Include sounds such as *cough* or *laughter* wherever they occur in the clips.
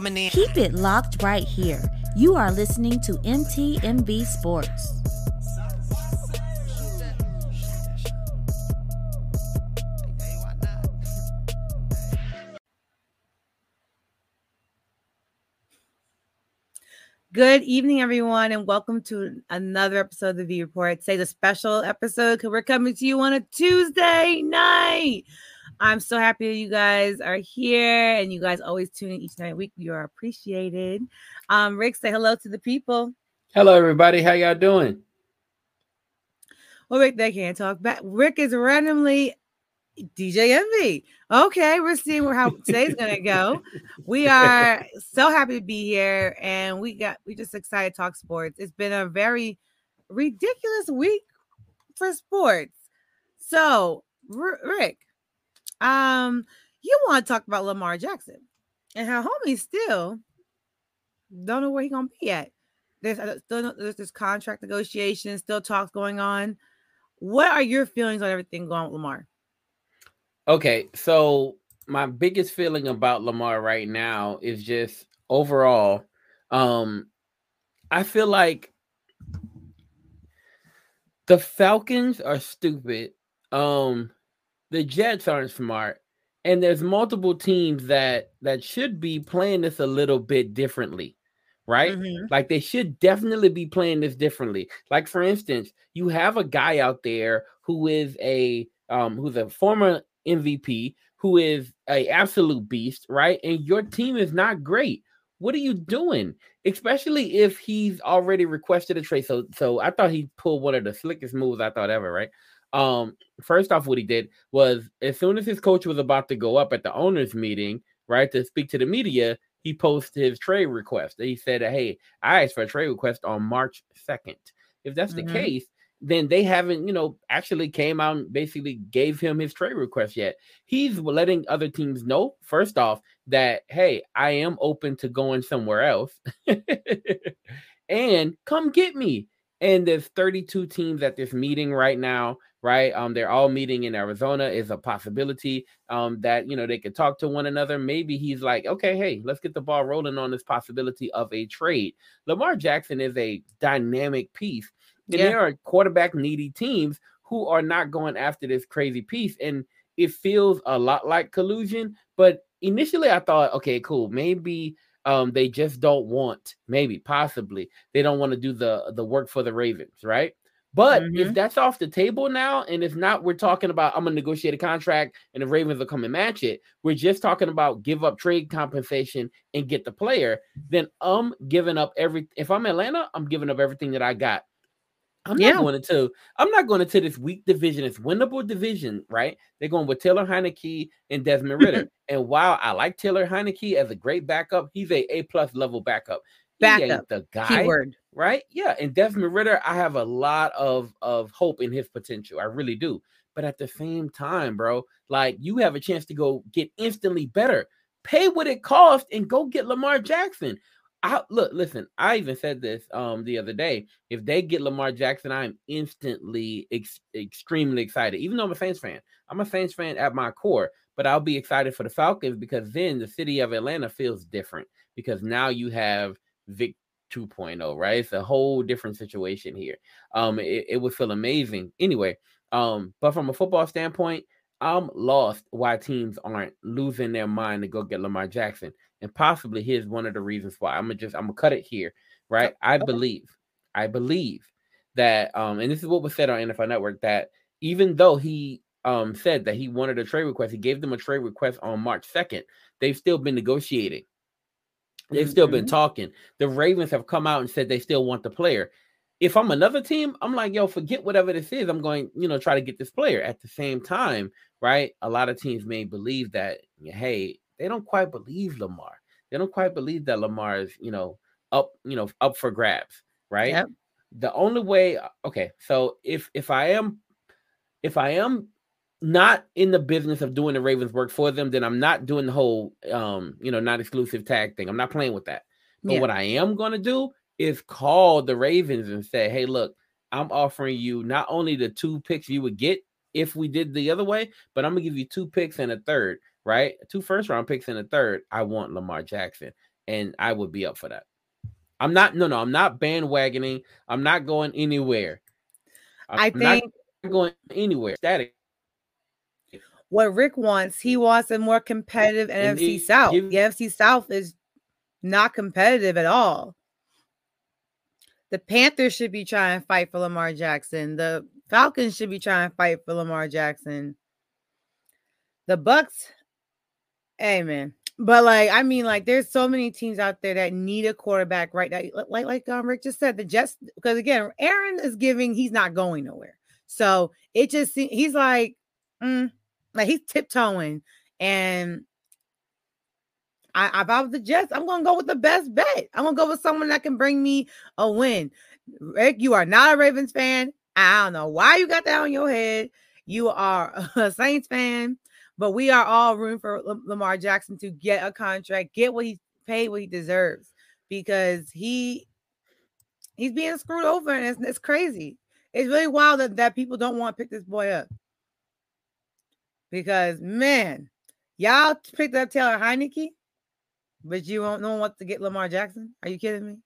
Keep it locked right here. You are listening to MTMV Sports. Good evening, everyone, and welcome to another episode of the V Report. Today's a special episode because we're coming to you on a Tuesday night. I'm so happy you guys are here and you guys always tune in each night week. You are appreciated. Um, Ric, say hello to the people. Hello, everybody. How y'all doing? Well, Ric, they can't talk back. Ric is randomly DJ Envy. Okay, we're seeing how today's gonna go. *laughs* We are so happy to be here, and we got we just excited to talk sports. It's been a very ridiculous week for sports. So, Ric, um, you want to talk about Lamar Jackson and how homie still don't know where he gonna be at. There's uh, still there's this contract negotiation, still talks going on. What are your feelings on everything going with Lamar? Okay, so my biggest feeling about Lamar right now is just overall, um, I feel like the Falcons are stupid. Um, the Jets aren't smart, and there's multiple teams that that should be playing this a little bit differently, right? Mhm. Like they should definitely be playing this differently. Like for instance, you have a guy out there who is a um who's a former MVP, who is a absolute beast, right? And your team is not great. What are you doing? Especially if he's already requested a trade. So so I thought he pulled one of the slickest moves I thought ever, right? Um, first off, what he did was as soon as his coach was about to go up at the owners' meeting, right, to speak to the media, he posted his trade request. He said, Hey, I asked for a trade request on March 2nd. If that's Mhm. the case, then they haven't, you know, actually came out and basically gave him his trade request yet. He's letting other teams know, first off, that hey, I am open to going somewhere else. *laughs* and come get me. And there's 32 teams at this meeting right now, right? Um, they're all meeting in Arizona. Is a possibility um that you know they could talk to one another. Maybe he's like, okay, hey, let's get the ball rolling on this possibility of a trade. Lamar Jackson is a dynamic piece, and Yeah. there are quarterback needy teams who are not going after this crazy piece. And it feels a lot like collusion. But initially, I thought, okay, cool, maybe um they just don't want, maybe possibly they don't want to do the the work for the Ravens, right? But if Mhm. that's off the table now, and if not, we're talking about I'm gonna negotiate a contract and the Ravens will come and match it. We're just talking about give up trade compensation and get the player. Then I'm giving up every. If I'm Atlanta, I'm giving up everything that I got. I'm Yeah. not going into. I'm not going into this weak division. It's winnable division, right? They're going with Taylor Heinicke and Desmond Ridder. and while I like Taylor Heinicke as a great backup, he's a A plus level backup. He ain't Backup. the guy Keyword. Right? Yeah, and Desmond Ridder, I have a lot of of hope in his potential. I really do. But at the same time, bro, like you have a chance to go get instantly better. Pay what it costs and go get Lamar Jackson. I look, listen, I even said this um the other day. If they get Lamar Jackson, I'm instantly ex- extremely excited. Even though I'm a Saints fan, I'm a Saints fan at my core, but I'll be excited for the Falcons because then the city of Atlanta feels different because now you have Vic 2.0, right? It's a whole different situation here. Um, it, it would feel amazing anyway. Um, but from a football standpoint, I'm lost why teams aren't losing their mind to go get Lamar Jackson. And possibly here's one of the reasons why. I'm gonna just I'm gonna cut it here, right? I believe, I believe that um, and this is what was said on NFL Network that even though he um said that he wanted a trade request, he gave them a trade request on March 2nd, they've still been negotiating. They've still been Mhm. talking. The Ravens have come out and said they still want the player. If I'm another team, I'm like, yo, forget whatever this is. I'm going, you know, try to get this player. At the same time, right? A lot of teams may believe that, hey, they don't quite believe Lamar. They don't quite believe that Lamar is, you know, up, you know, up for grabs, right? Yep. The only way, okay, so if if I am if I am not in the business of doing the Ravens work for them, then I'm not doing the whole um, you know, not exclusive tag thing. I'm not playing with that. But Yeah. what I am gonna do is call the Ravens and say, hey, look, I'm offering you not only the two picks you would get if we did the other way, but I'm gonna give you two picks and a third, right? Two first round picks and a third. I want Lamar Jackson. and I would be up for that. I'm not no no, I'm not bandwagoning. I'm not going anywhere. I'm I think not going anywhere. Static. What Ric wants, he wants a more competitive And NFC he- South. give- the NFC South is not competitive at all. The Panthers should be trying to fight for Lamar Jackson. The Falcons should be trying to fight for Lamar Jackson. The Bucs, hey man. But like, I mean, like, there's so many teams out there that need a quarterback right now. Like, like, like um, Ric just said, the Jets, because again, Aaron is giving, he's not going nowhere. So it just he's like, mm, like he's tiptoeing. And I, if I was the Jets, I'm gonna go with the best bet. I'm gonna go with someone that can bring me a win. Ric, you are not a Ravens fan. I don't know why you got that on your head. You are *laughs* a Saints fan, but we are all rooting for Lamar Jackson to get a contract, get what he paid, what he deserves, because he he's being screwed over, and it's, it's crazy. It's really wild that, that people don't want to pick this boy up. Because man, y'all picked up Taylor Heinicke, but you don't know what to get Lamar Jackson. Are you kidding me?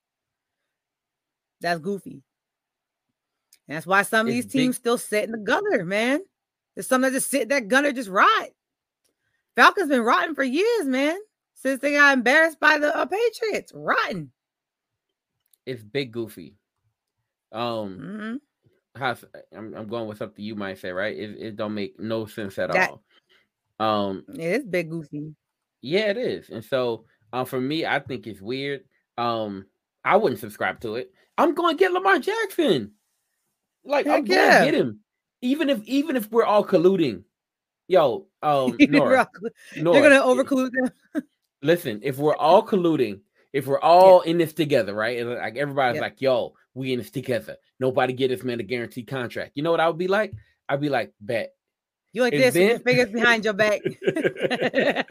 That's goofy. And that's why some of It's these big- teams still sit in the gutter, man. There's some that just sit that gunner just rot. Falcons been rotten for years, man. Since they got embarrassed by the uh, Patriots, rotten. It's big goofy. Um Mhm. How I'm, I'm going with something you might say, right? It, it don't make no sense at That- all. Um yeah, It is big goofy. Yeah, it is. And so um for me, I think it's weird. Um, I wouldn't subscribe to it. I'm going to get Lamar Jackson. Like I'm Heck going yeah. to get him. Even if even if we're all colluding. Yo, um *laughs* You're Nora, Nora, gonna i- overclude them. Listen, if we're all colluding, if we're all in this together, right? And like everybody's Yeah. like, yo, we in this together. Nobody get this man a guaranteed contract. You know what I would be like? I'd be like, bet. You like And this your then- fingers behind your back. *laughs*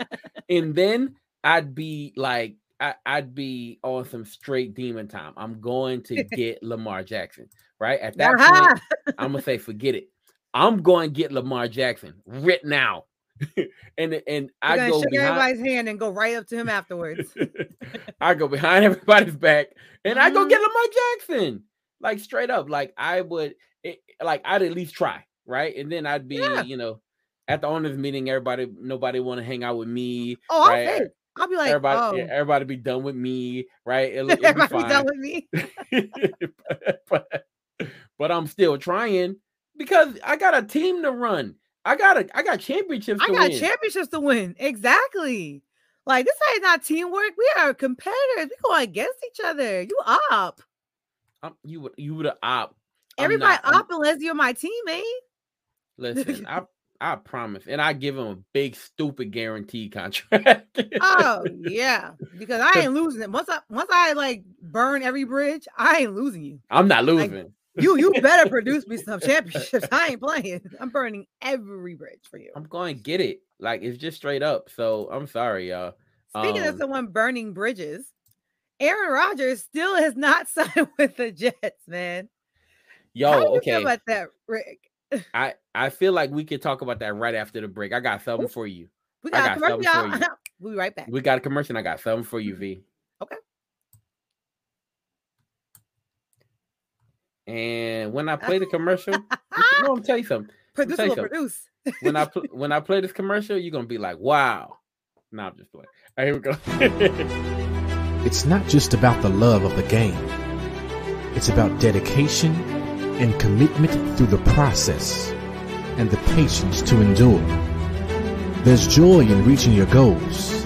and then I'd be like, I, I'd be on some straight demon time. I'm going to *laughs* get Lamar Jackson, right? At that Aha! point, I'm gonna say, forget it. I'm going to get Lamar Jackson right now, *laughs* and and I go shake behind. everybody's hand and go right up to him afterwards. *laughs* I go behind everybody's back, and I go Mhm. get Lamar Jackson, like straight up. Like I would, it, like I'd at least try, right? And then I'd be, Yeah. you know, at the owners meeting, everybody, nobody want to hang out with me. Oh, I'll, right? I'll be like, everybody, oh, yeah, everybody be done with me, right? It'll, *laughs* it'll be fine. done with me. but, but, but I'm still trying because I got a team to run. I got a I got championships I to got win. championships to win. Exactly. Like this ain't not teamwork. We are competitors. We go against each other. You up. I'm- you would you would have op. I'm Everybody not- I'm- unless you're my teammate. Listen, I *laughs* I promise, and I give him a big stupid guarantee contract. Oh *laughs* yeah, because I ain't losing it. Once I once I like burn every bridge, I ain't losing you. I'm not Like, losing. You you better produce me some championships. *laughs* I ain't playing. I'm burning every bridge for you. I'm going to get it. Like it's just straight up. So I'm sorry, y'all. Speaking of Um, someone burning bridges, Aaron Rodgers still has not *laughs* signed with the Jets, man. Yo, How do you feel okay. about that, Ric? *laughs* I I feel like we could talk about that right after the break. I got something for you. We got, a got commercial. for y'all. we'll be right back. We got a commercial. I got something for you, V. Okay. And when I *laughs* play the commercial, no, I'm gonna tell you something. Produce tell you something. produce. When I pl- *laughs* when I play this commercial, you're gonna be like, "Wow." No, I'm just playing. All right, here we go. *laughs* It's not just about the love of the game. It's about dedication and commitment through the process and the patience to endure. There's joy in reaching your goals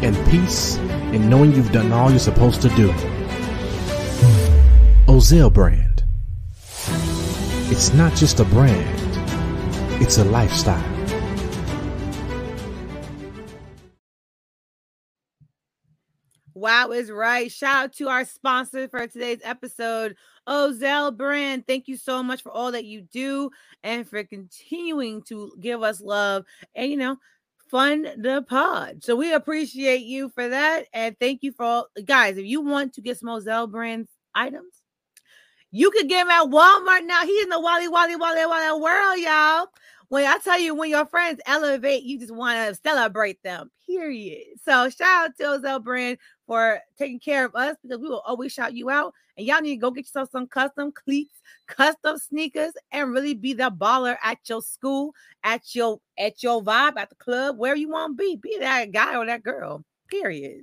and peace in knowing you've done all you're supposed to do. Ozell brand. It's not just a brand. It's a lifestyle. Wow is right. Shout out to our sponsor for today's episode, Ozell Brand. Thank you so much for all that you do and for continuing to give us love and, you know, fund the pod. So we appreciate you for that. And thank you for all, guys. If you want to get some Ozell Brand items, you could get them at Walmart now. He's in the Wally Wally Wally Wally world, y'all. When I tell you, when your friends elevate, you just want to celebrate them. Period. So shout out to Ozell Brand for taking care of us because we will always shout you out. And y'all need to go get yourself some custom cleats, custom sneakers, and really be the baller at your school, at your at your vibe, at the club, where you want to be. Be that guy or that girl. Period.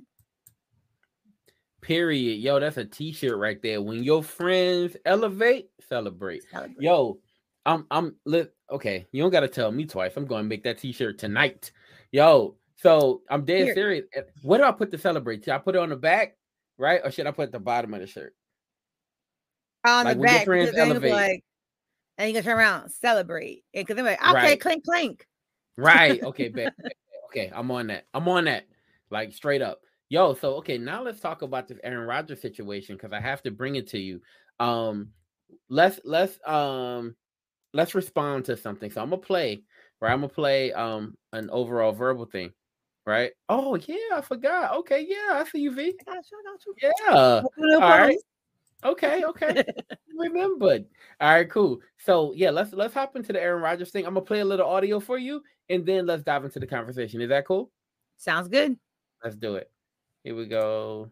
Period. Yo, that's a t-shirt right there. When your friends elevate, celebrate. Celebrate. Yo, I'm I'm lit. Okay, you don't gotta tell me twice. I'm going to make that t-shirt tonight. Yo, so I'm dead Here. serious. Eh, what do I put to celebrate? Should I put it on the back, right? Or should I put it at the bottom of the shirt? on Like, the when your back. friends because then you'll be elevate. like, and you can turn around, celebrate. And because they're like, okay, Right. clink, clink. Right. Okay, *laughs* bet. Okay, I'm on that. I'm on that. Like straight up. Yo, so okay, now let's talk about this Aaron Rodgers situation because I have to bring it to you. Um, let's let's um let's respond to something. So I'm gonna play, right? I'm gonna play um an overall verbal thing, right? Oh yeah, I forgot. Okay, yeah, I see you, V. I got you, I got you. Yeah. No all right. Okay, okay. *laughs* Remembered. All right, cool. So yeah, let's let's hop into the Aaron Rodgers thing. I'm gonna play a little audio for you, and then let's dive into the conversation. Is that cool? Sounds good. Let's do it. Here we go.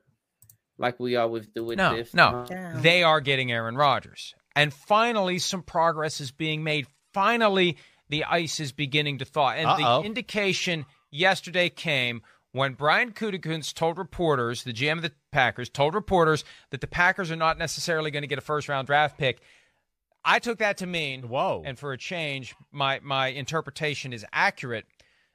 Like we always do with No, this. no. They are getting Aaron Rodgers. And finally, some progress is being made. Finally, the ice is beginning to thaw. And Uh-oh. the indication yesterday came when Brian Gutekunst told reporters, the GM of the Packers, told reporters that the Packers are not necessarily going to get a first round draft pick. I took that to mean, Whoa. and for a change, my, my interpretation is accurate.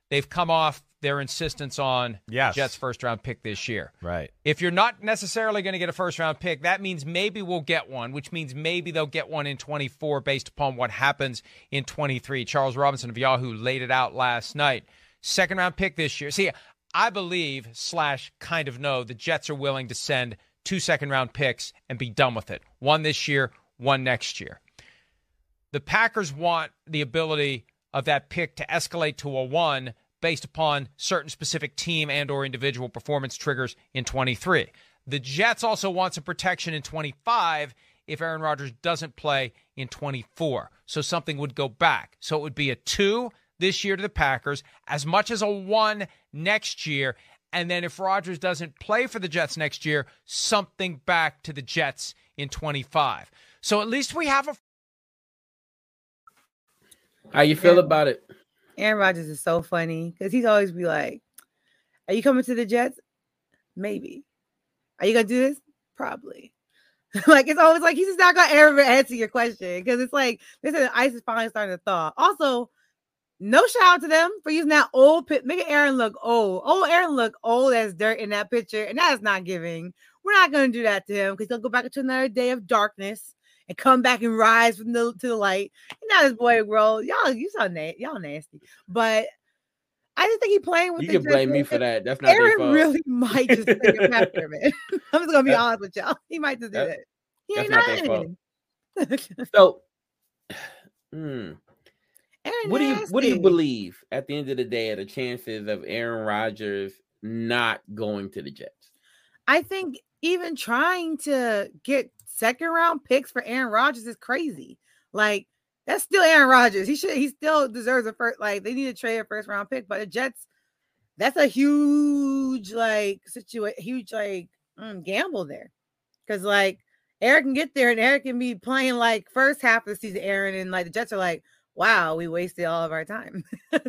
They've come off their insistence on Yes. Jets first round pick this year. right. If you're not necessarily going to get a first round pick, that means maybe we'll get one, which means maybe they'll get one in 24 based upon what happens in 23. Charles Robinson of Yahoo laid it out last night. Second round pick this year. See, I believe slash kind of know the Jets are willing to send two second round picks and be done with it. One this year, one next year. The Packers want the ability of that pick to escalate to a one based upon certain specific team and or individual performance triggers in 23. The Jets also want some protection in 25 if Aaron Rodgers doesn't play in 24. So something would go back. So it would be a 2 this year to the Packers as much as a 1 next year and then if Rodgers doesn't play for the Jets next year, something back to the Jets in 25. So at least we have a How you feel about it? Aaron Rodgers is so funny because he's always be like, Are you coming to the Jets? Maybe. Are you gonna do this? Probably. *laughs* like it's always like he's just not gonna ever *laughs* answer your question because it's like this is ice is finally starting to thaw. Also, no shout out to them for using that old pit, making Aaron look old. Old Aaron look old as dirt in that picture, and that is not giving. We're not gonna do that to him because he'll go back into another day of darkness and come back and rise from the to the light. And now this boy grow. Y'all, you so na- y'all nasty. But I just think he playing with You the can blame me for that. That's not Aaron really might just take him after *laughs* him. I'm just gonna be honest with y'all. He might just do that-. He ain't not fault. *laughs* So, *sighs* hmm, Aaron what do you what do you believe at the end of the day are the chances of Aaron Rodgers not going to the Jets? I think even trying to get second round picks for Aaron Rodgers is crazy. Like that's still Aaron Rodgers. He should he still deserves a first. Like they need to trade a first round pick, but the Jets, that's a huge like situation, huge like mm, gamble there, because like Eric can get there and Eric can be playing like first half of the season, Aaron, and like the Jets are like, wow, we wasted all of our time,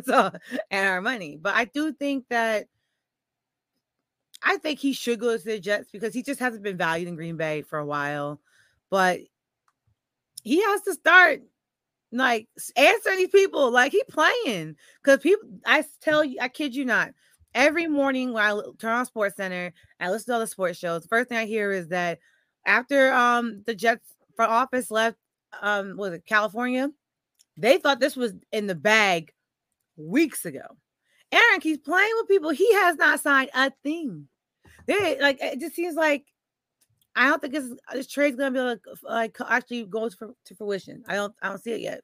so *laughs* and our money. But I do think that I think he should go to the Jets because he just hasn't been valued in Green Bay for a while. But he has to start like answering these people like he playing because people. I tell you, I kid you not. Every morning when I turn on Sports Center, I listen to all the sports shows. First thing I hear is that after um the Jets front office left, um was it California? They thought this was in the bag weeks ago. Aaron keeps playing with people. He has not signed a thing. They like it just seems like I don't think this this trade's gonna be like like actually goes for to fruition. I don't I don't see it yet.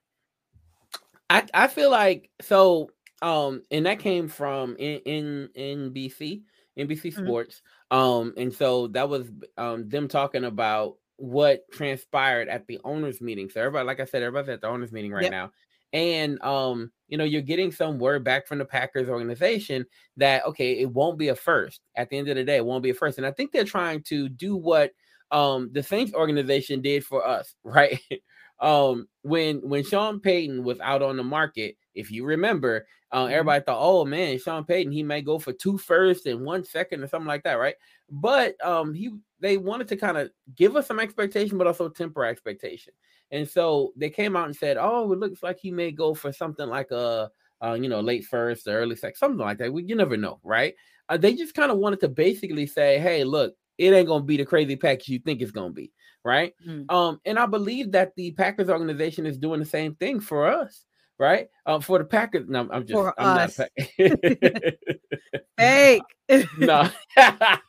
I I feel like so um and that came from in in NBC NBC Mhm. Sports um and so that was um them talking about what transpired at the owners meeting. So everybody like I said everybody's at the owners meeting right Yep. now And um, you know, you're getting some word back from the Packers organization that okay, it won't be a first. At the end of the day, it won't be a first. And I think they're trying to do what um the Saints organization did for us, *laughs* right? um when when Sean Payton was out on the market, if you remember, uh, Mm-hmm. everybody thought, oh man, Sean Payton, he may go for two first and one second or something like that, right? But um he they wanted to kind of give us some expectation, but also temper expectation. And so they came out and said, oh, it looks like he may go for something like a uh, you know, late first or early second, something like that. We you never know, right? Uh, they just kind of wanted to basically say, hey, look, it ain't gonna be the crazy package you think it's gonna be, right? Mm. Um, and I believe that the Packers organization is doing the same thing for us, right? Um, for the Packers, no, I'm just For I'm us. not a Pack- *laughs* Fake. no. *laughs* *laughs*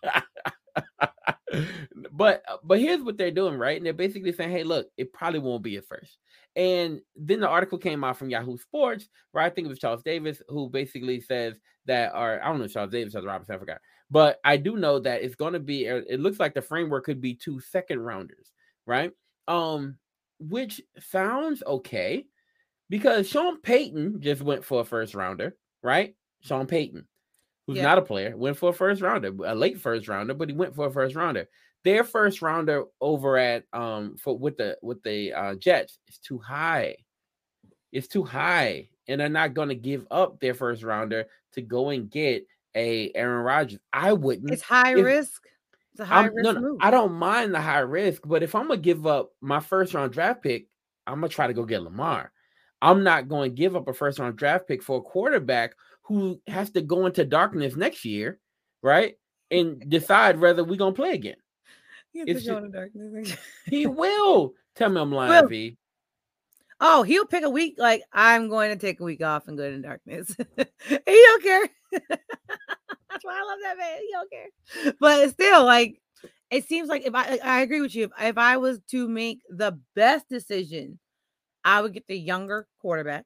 but uh, but here's what they're doing, right? And they're basically saying, hey, look, it probably won't be at first. And then the article came out from Yahoo Sports, where I think it was Charles Davis, who basically says that, or I don't know if Charles Davis or Robinson, I forgot. But I do know that it's going to be, uh, it looks like the framework could be two second rounders, right? Um, which sounds okay because Sean Payton just went for a first rounder, right? Sean Payton, who's Yeah. not a player, went for a first rounder, a late first rounder, but he went for a first rounder. Their first rounder over at um for with the with the uh, Jets is too high. It's too high, and they're not going to give up their first rounder to go and get a Aaron Rodgers. I wouldn't. It's high If- risk. It's a high I'm, risk no, no, move. I don't mind the high risk, but if I'm gonna give up my first round draft pick, I'm gonna try to go get Lamar. I'm not going to give up a first round draft pick for a quarterback who has to go into darkness next year, right? And *laughs* decide whether we're gonna play again. Have it's to go ju- in the darkness. *laughs* He will. Tell me I'm lying, Will. V. Oh, he'll pick a week like I'm going to take a week off and go in darkness. *laughs* he don't care. *laughs* That's why I love that man. He don't care. But still, like it seems like if I I agree with you. If, if I was to make the best decision, I would get the younger quarterback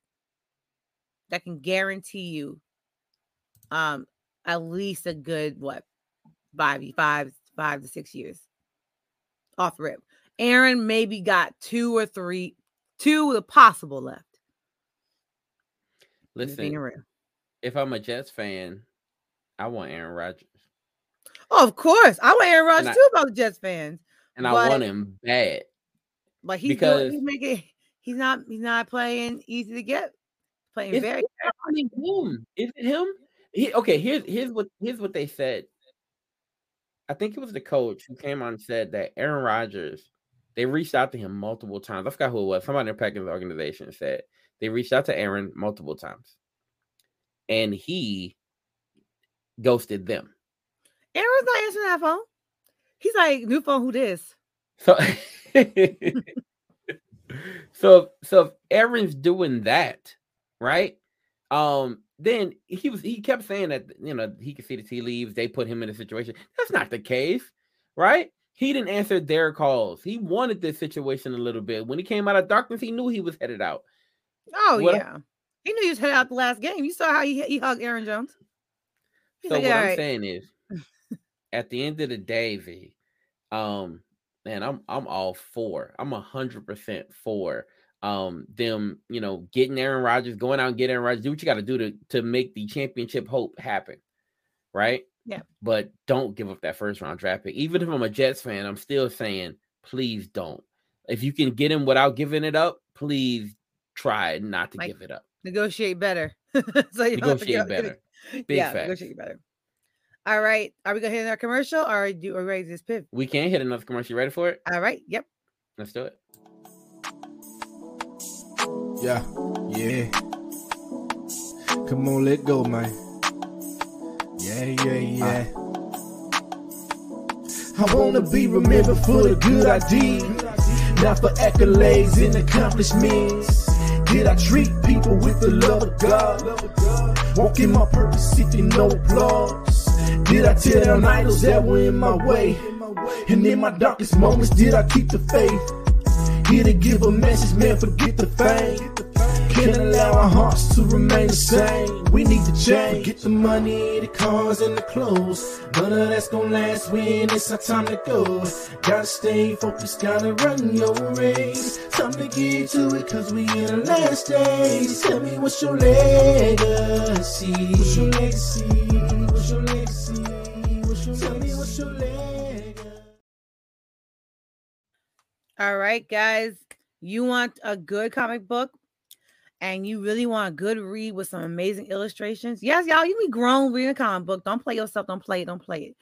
that can guarantee you um at least a good what five five five to six years off the rip. Aaron maybe got two or three, two a possible left. Listen, if I'm a Jets fan, I want Aaron Rodgers, Oh, of course. I want Aaron Rodgers I- too about the Jets fans. and I want him bad. But he's Because- doing, he's making he's not he's not playing easy to get. Playing very it I mean, him? Is it him? He, okay, here's here's what here's what they said. I think it was the coach who came on and said that Aaron Rodgers, they reached out to him multiple times. I forgot who it was. Somebody in the Packers organization said they reached out to Aaron multiple times. And he ghosted them. Aaron's not answering that phone. He's like, new phone, who this? So *laughs* so so if Aaron's doing that, right? Um, then he was he kept saying that you know he could see the tea leaves, they put him in a situation. That's not the case, right? He didn't answer their calls. He wanted this situation a little bit. When he came out of darkness, he knew he was headed out. Oh What- yeah. He knew he was headed out the last game. You saw how he, he hugged Aaron Jones. He's So like, what "All I'm right." saying is, at the end of the day, V, um, man, I'm I'm all for. I'm a hundred percent for um them, you know, getting Aaron Rodgers, going out and getting Aaron Rodgers. Do what you got to do to to make the championship hope happen, right? Yeah. But don't give up that first round draft pick. Even if I'm a Jets fan, I'm still saying, please don't. If you can get him without giving it up, please try not to Like, give it up. negotiate better. *laughs* so you don't have to Negotiate go- better. *laughs* Big yeah, facts. negotiate better. All right. Are we gonna hit our commercial or do or raise this pivot? We can hit another commercial. You ready for it? All right. Yep. Let's do it. Yeah, yeah. Come on, let go, man. Yeah, yeah, yeah. Ah. I wanna be remembered for the good I did, not for accolades and accomplishments. Did I treat people with the love of God? Walk in my purpose, seeking no applause. Did I tear down idols that were in my way? And in my darkest moments, did I keep the faith? Here to give a message, man, forget the fame. Can't allow our hearts to remain the same. We need to change. Get the money, the cars, and the clothes. None of that's gonna last when it's our time to go. Gotta stay focused, gotta run your race. Time to get to it, cause we in the last days. Tell me what's your legacy? What's your legacy? What's your legacy? What's your Tell me what's your legacy? All right, guys. You want a good comic book and you really want a good read with some amazing illustrations. Yes, y'all, you be grown reading a comic book. Don't play yourself. Don't play it. Don't play it.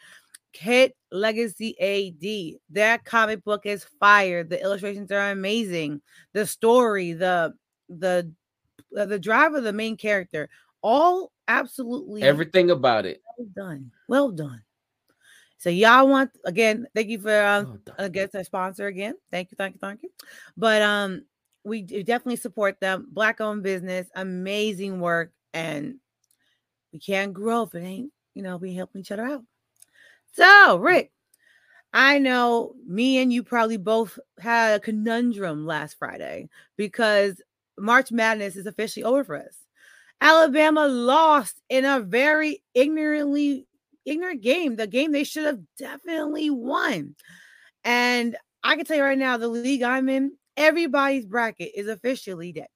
Hit Legacy AD. That comic book is fire. The illustrations are amazing. The story, the the uh, the driver, the main character, all absolutely Everything about it. well done. Well done. So y'all want again, thank you for um done. against our sponsor again. Thank you, thank you, thank you. But um we do definitely support them. Black owned business, amazing work, and we can't grow if it ain't, you know, we helping each other out. So, Ric, I know me and you probably both had a conundrum last Friday because March Madness is officially over for us. Alabama lost in a very ignorantly ignorant game, the game they should have definitely won. And I can tell you right now, the league I'm in, everybody's bracket is officially dead.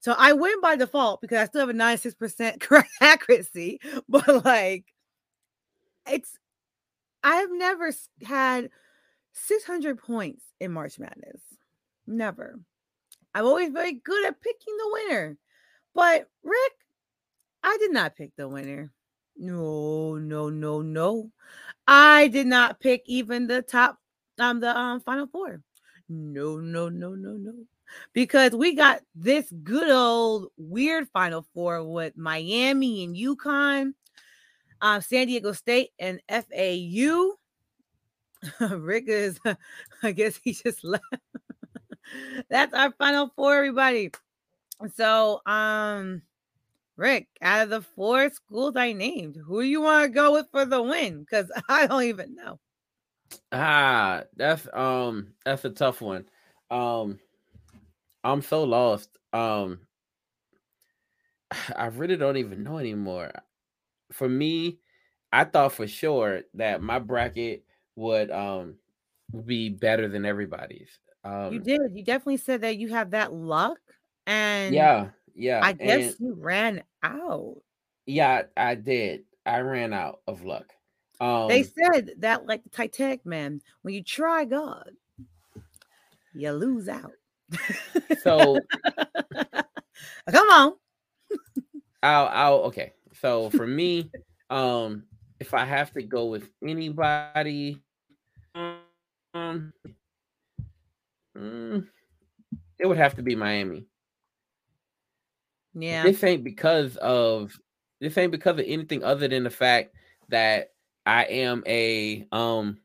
So I win by default because I still have a 96% *laughs* correct accuracy, *laughs* but like it's I have never had 600 points in March Madness. Never. I'm always very good at picking the winner. But Ric, I did not pick the winner. No, no, no, no. I did not pick even the top um the um final four. No, no, no, no, no. Because we got this good old weird final four with Miami and UConn, um, San Diego State and FAU. *laughs* Ric is, *laughs* I guess he just *laughs* left. That's our final four, everybody. So, um, Ric, out of the four schools I named, who do you want to go with for the win? Because *laughs* I don't even know. Ah, that's um that's a tough one. Um I'm so lost. Um *sighs* I really don't even know anymore. For me, I thought for sure that my bracket would um be better than everybody's. Um you did. You definitely said that you have that luck. And yeah, yeah. I guess and- you ran out. yeah, I did. I ran out of luck. Um they said that, like the Titanic man, when you try God, you lose out. so *laughs* Come on. I'll I'll okay. So for me, *laughs* um, if I have to go with anybody, um, mm, it would have to be Miami. Yeah. This ain't because of this ain't because of anything other than the fact that I am a um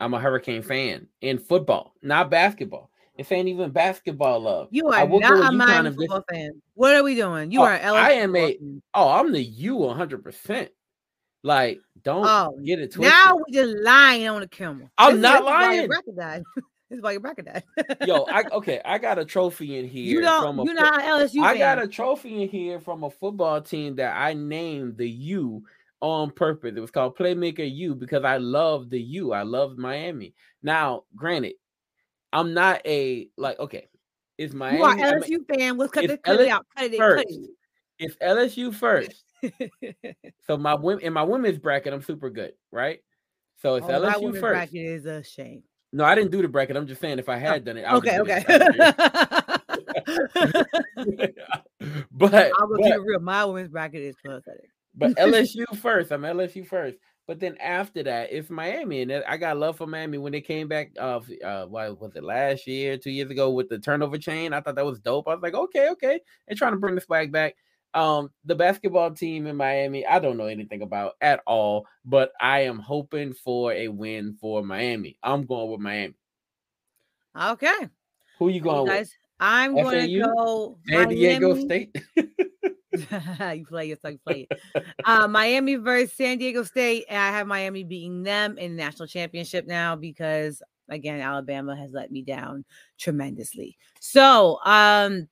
I'm a Hurricane fan in football, not basketball. This ain't even basketball love. You are not a Miami this- football fan. What are we doing? You Oh, are LSU I am a- fan. Oh, I'm the U 100. percent Like, don't Oh, get it twisted. Now we just lying on the camera. I'm This not this is why lying. *laughs* is why your bracket died. Yo, I *laughs* okay, I got a trophy in here. you don't. from a not an LSU I fan. got a trophy in here from a football team that I named the U on purpose. It was called Playmaker U because I love the U. I love Miami. Now, granted, I'm not a like okay. Is Miami you are I mean, LSU fan. Let's cut it, cut it out. Cut it. first, Cut if LSU first, *laughs* so my women in my women's bracket, I'm super good, right? So it's Oh, LSU women's first. bracket is a shame. No, I didn't do the bracket. I'm just saying if I had done it, I Okay, okay. it *laughs* *laughs* but I'll go but- keep it real. My women's bracket is pathetic. But *laughs* LSU first. I'm LSU first. But then after that, it's Miami, and I got love for Miami when they came back. Uh, uh, what was it last year, two years ago with the turnover chain? I thought that was dope. I was like, okay, okay, they're trying to bring the swag back. Um, the basketball team in Miami, I don't know anything about at all, but I am hoping for a win for Miami. I'm going with Miami. Okay. Who you You going with? guys, I'm going to go San Diego Miami. State. *laughs* you play so you play it. Uh, Miami versus San Diego State, and I have Miami beating them in the national championship now because again, Alabama has let me down tremendously. So, um,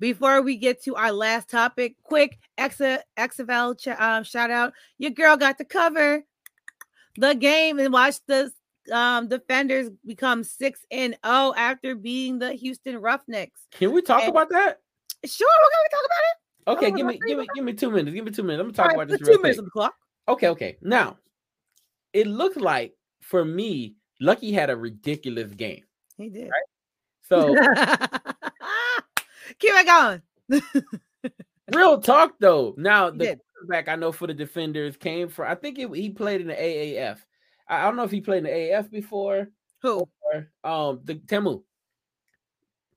before we get to our last topic, quick Exa, XFL ch- um, shout out. Your girl got to cover the game and watch the um, defenders become six and zero after beating the Houston Roughnecks. Can we talk And- about that? Sure, we're gonna talk about it. Okay, Oh, give me give me give me two minutes. Give me two minutes. I'm gonna talk right, about this two minutes quick. on the clock. Okay, okay. Now, it looked like for me, Lucky had a ridiculous game. He did. So *laughs* Keep it going. real talk though. *laughs* Now the did. quarterback I know for the defenders came from. I think it, he played in the AAF. I, I don't know if he played in the AAF before Who? or um the Ta'amu.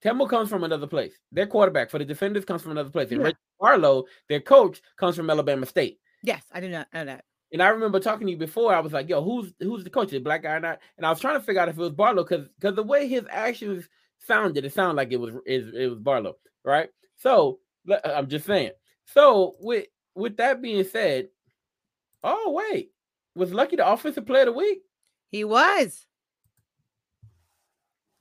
Ta'amu comes from another place. Their quarterback for the defenders comes from another place. And Yeah. Barlow, their coach, comes from Alabama State. Yes, I do not know that. And I remember talking to you before. I was like, "Yo, who's who's the coach? The black guy or not?" And I was trying to figure out if it was Barlow because because the way his actions sounded, it sounded like it was it, it was Barlow, right? So I'm just saying. So with with that being said, oh wait, was Lucky the offensive player of the week? He was.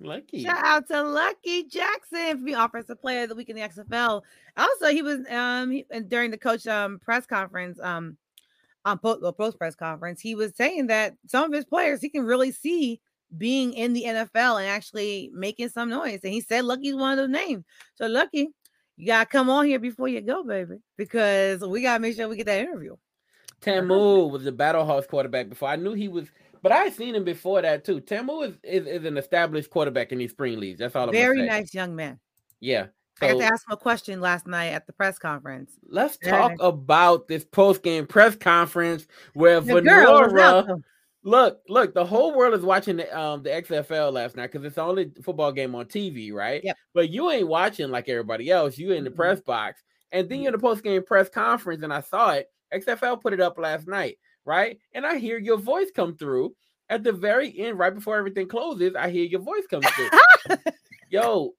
Lucky. Shout out to Lucky Jackson for being offensive player of the week in the XFL. Also, he was um he, and during the coach um press conference um on post, well, post press conference, he was saying that some of his players he can really see being in the NFL and actually making some noise. And he said Lucky's one of those names. So Lucky, you gotta come on here before you go, baby, because we gotta make sure we get that interview. Ta'amu was the BattleHawks quarterback before. I knew he was, but I had seen him before that too. Ta'amu is, is, is an established quarterback in these spring leagues. That's all I'm Very nice young man. Yeah. I got to ask him a question last night at the press conference. Let's Very talk nice. about this post game press conference where The girl was out, Venora. Look, look, the whole world is watching the um the XFL last night because it's the only football game on TV, right? Yep. But you ain't watching like everybody else. You in the Mhm. press box, and then you're in the post game press conference, and I saw it. XFL put it up last night, right? And I hear your voice come through at the very end, right before everything closes. I hear your voice come through. *laughs* Yo,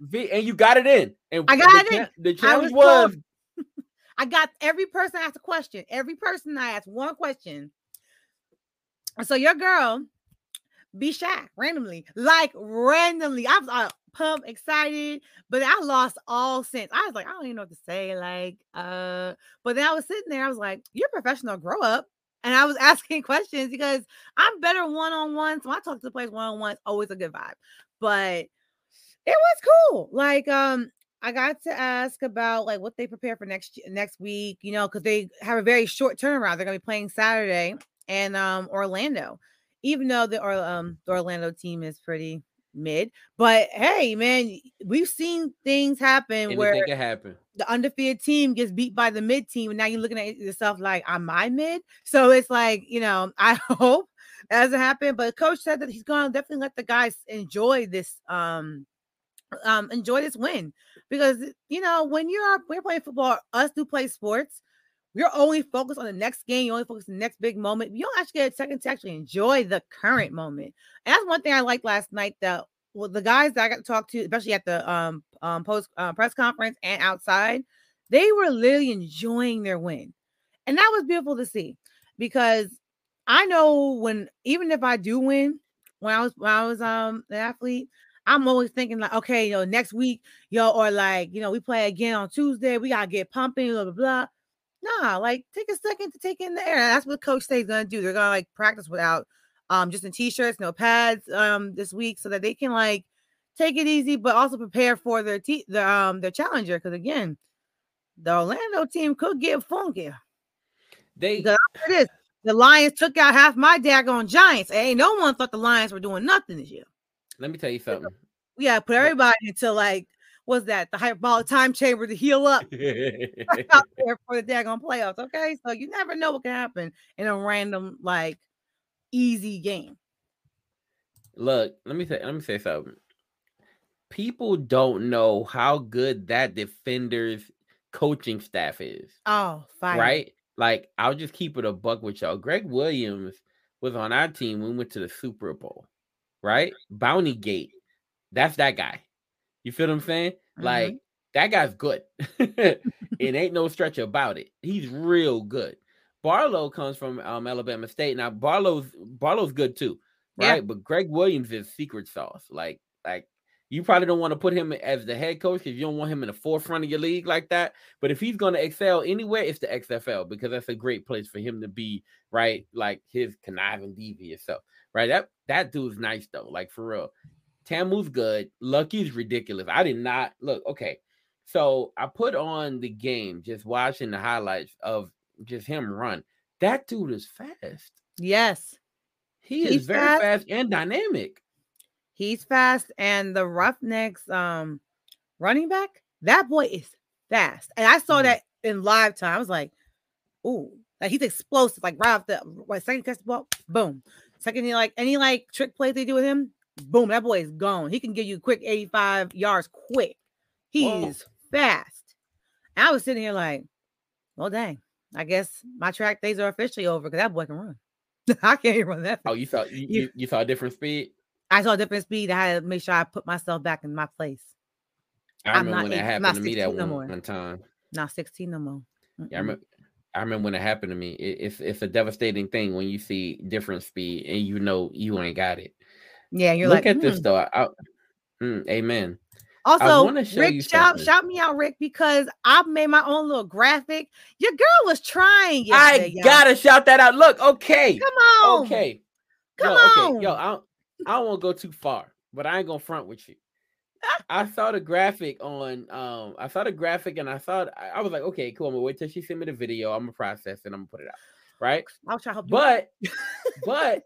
V, and you got it in. And I got the it The I challenge was was *laughs* I got every person asked a question. Every person I asked one question. So your girl be shy randomly, like randomly. I was uh, pumped, excited, but I lost all sense. I was like, I don't even know what to say. Like, uh, but then I was sitting there. I was like, "You're professional. Grow up." And I was *laughs* asking questions because I'm better one on one. So I talk to the players one on one. Always a good vibe. But it was cool. Like, um, I got to ask about like what they prepare for next next week, you know, because they have a very short turnaround. They're gonna be playing Saturday and um Orlando, even though the or um the Orlando team is pretty mid. But hey, man, we've seen things happen anything where can happen. the undefeated team gets beat by the mid team, and now you're looking at yourself like, "Am I mid?" So it's like, you know, *laughs* I hope that doesn't happen. But coach said that he's gonna definitely let the guys enjoy this, um, um, enjoy this win because you know when you're we're playing football, us do play sports. We're only focused on the next game. You only focus on the next big moment. You don't actually get a second to actually enjoy the current moment. And that's one thing I liked last night. That well, the guys that I got to talk to, especially at the um, um post uh, press conference and outside, they were literally enjoying their win, and that was beautiful to see. Because I know when even if I do win, when I was when I was um an athlete, I'm always thinking like, okay, you know, next week, yo, or like, you know, we play again on Tuesday, we gotta get pumping, blah blah blah. Nah, like take a second to take in the air. That's what Coach Stay's gonna do. They're gonna like practice without um just in t-shirts, no pads um this week, so that they can like take it easy, but also prepare for their te- the um their challenger. Because again, the Orlando team could get funky. They Because it is the Lions took out half my daggone Giants. Ain't no one thought the Lions were doing nothing this year. let me tell you something. We gotta put everybody into like what's that the hyperbolic time chamber to heal up *laughs* out there for the daggone playoffs. Okay, so you never know what can happen in a random like easy game. Look, let me say let me say something. People don't know how good that defender's coaching staff is, Oh, fire! right? Like, I'll just keep it a buck with y'all. Gregg Williams was on our team. when We went to the Super Bowl, right? Bounty Gate. That's that guy. You feel what I'm saying? Like, that guy's good. *laughs* it ain't no stretch about it. He's real good. Barlow comes from um, Alabama State. Now Barlow's Barlow's good too, Yeah. right? But Gregg Williams is secret sauce. Like like You probably don't want to put him as the head coach because you don't want him in the forefront of your league like that. But if he's going to excel anywhere, it's the XFL because that's a great place for him to be, right? Like his conniving devious self, right? That that dude's nice though, like for real. Ta'amu's good. Lucky's ridiculous. I did not look okay. So I put on the game, just watching the highlights of just him run. That dude is fast. Yes, He He's is very fast. fast and dynamic. he's fast, and the Roughnecks um running back, that boy is fast. And I saw Mhm. that in live time. I was like, ooh, like he's explosive, like right off the second catch the ball, boom. Second, he like any like trick plays they do with him, boom, that boy is gone. He can give you quick 85 yards quick. He's fast. And I was sitting here like, well, dang. I guess my track days are officially over because that boy can run. *laughs* I can't run that. Oh, you saw you, You- you, saw a different speed. I saw a different speed. I had to make sure I put myself back in my place. I I'm remember not when that eight- happened to me that no one, more. one time. Not 16 no more. Yeah, I remember. I remember when it happened to me. It, it's it's a devastating thing when you see different speed and you know you ain't got it. Yeah, you're Look like, at this "Hmm." though. I, I- mm, amen. Also, Rick, shout shout me out, Rick, because I made my own little graphic. Your girl was trying. I y'all. gotta shout that out. Look, okay, come on. okay, come yo, on. okay, yo. I don't, I don't go too far, but I ain't gonna front with you. I saw the graphic on um I saw the graphic and I saw it- I was like, okay, cool. I'm gonna wait till she send me the video. I'm gonna process and I'm gonna put it out. Right. I'll try to help you. But but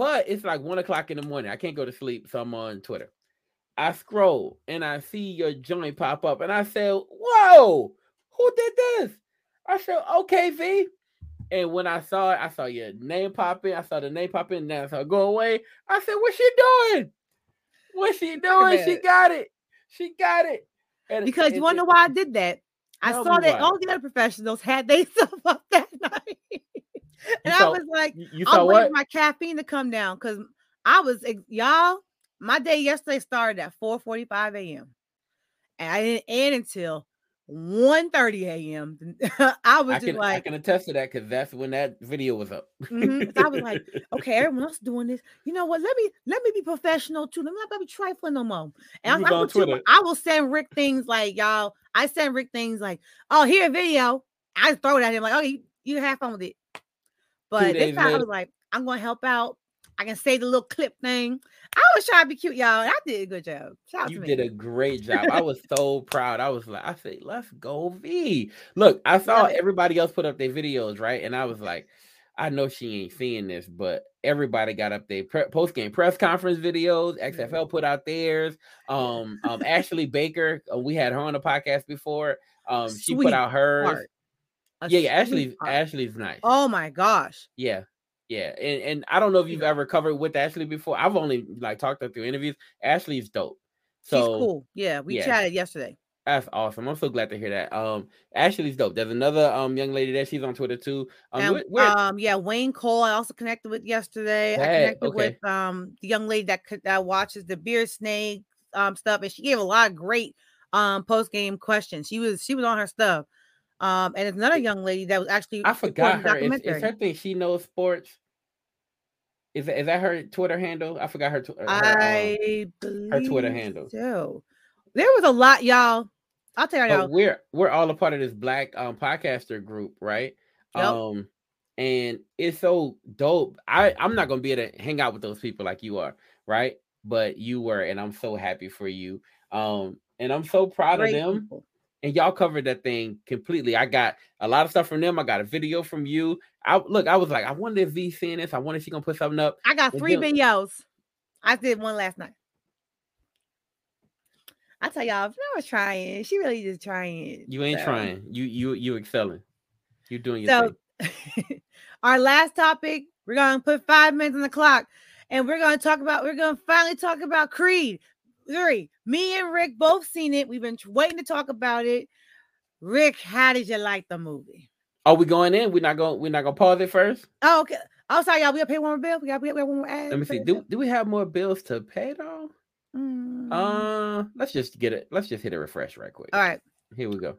but it's like one o'clock in the morning. I can't go to sleep, so I'm on Twitter. I scroll and I see your joint pop up, and I said, "Whoa, who did this?" I said, "Okay, V." And when I saw it, I saw your name pop in. I saw the name pop in. Then I saw go away. I said, "What's she doing? What's she doing? She got it. She got it." And because you and to know why I did that? I Tell saw that why. all the other professionals had they *laughs* stuff up that *laughs* night. And I was like, You, you I'm waiting what? for my caffeine to come down because I was y'all. My day yesterday started at 4:45 a.m. and I didn't end until 1:30 a.m. *laughs* I was I just can I like, can attest to that because that's when that video was up. mhm. So I was like, *laughs* okay, everyone else doing this. You know what? Let me let me be professional too. Let me not be trifling no more. And You I, was I, will. I send Rick things like y'all. I send Rick things like, oh, here a video. I just throw it at him like, oh, you, you have fun with it. But this time I was like, I'm gonna help out. I can say the little clip thing. I was trying to be cute, y'all. and I did a good job. Shout out You did a great job. I was *laughs* so proud. I was like, I said, let's go V. Look, I saw everybody else put up their videos, right? And I was like, I know she ain't seeing this, but everybody got up their pre- post game press conference videos. XFL put out theirs. Um, um, Ashley Baker, uh, we had her on the podcast before. Um, she put out hers. heart. Yeah, yeah, Ashley's sweetheart. Ashley's nice. Oh my gosh. Yeah. Yeah. And and I don't know if you've ever covered with Ashley before. I've only like talked to her through interviews. Ashley's dope. So She's cool. Yeah, we yeah. chatted yesterday. that's awesome. I'm so glad to hear that. Um Ashley's dope. There's another um young lady there. She's on Twitter too. Um, And, we're- we're- um, yeah, Wayne Cole. I also connected with yesterday. I connected okay. with um the young lady that that watches the beer snake um stuff, and she gave a lot of great um post game questions. She was she was on her stuff. Um, and it's another young lady that was actually I forgot her. Is, is her thing she knows sports? Is that, is that her Twitter handle? I forgot her. tw- her, um, I believe Twitter handle. So there was a lot, y'all. I'll tell y'all. but we're we're all a part of this black um podcaster group, right? Yep. Um and it's so dope. I I'm not gonna be able to hang out with those people like you are, right? But you were, and I'm so happy for you. Um, and I'm so proud great of them. people. And y'all covered that thing completely. I got a lot of stuff from them. I got a video from you. I look, I was like, I wonder if V seeing this. I wonder if she gonna put something up. I got three then- videos. I did one last night. I tell y'all, if I was trying, she really just trying. You ain't so. trying. You you you excelling. You doing your So, thing. *laughs* our last topic, we're gonna put five minutes on the clock, and we're gonna talk about. We're gonna finally talk about Creed three. Me and Rick both seen it. We've been waiting to talk about it. Rick, how did you like the movie? Are we going in? We're not going. We're not gonna pause it first. Oh, okay. Oh, sorry, y'all. We gotta pay one more bill. We gotta pay one more ad. Let me see. Do do we have more bills to pay though? Mm. Uh, let's just get it. Let's just hit a refresh right quick. All right. Here we go.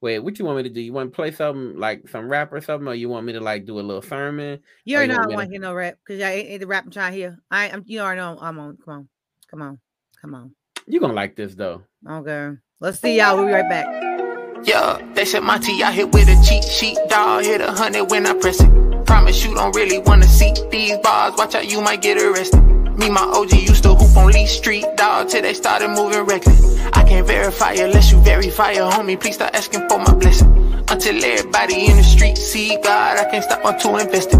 Wait, what you want me to do? You want to play something like some rap or something, or you want me to like do a little sermon? You already know I want to- to hear no rap because I ain't, ain't the rap I'm trying to hear. I I'm you already know I'm on. Come on, come on, come on, You're gonna like this though. Okay. Let's see y'all. We'll be right back. Yeah, they said my T out here with a cheat sheet. Dog hit a hundred when I press it. Promise you don't really wanna see these bars. Watch out, you might get arrested. Me, my OG used to hoop on Lee Street, dog, till they started moving reckless. I can't verify unless you verify your homie. Please start asking for my blessing. Until everybody in the street see God, I can't stop until invested.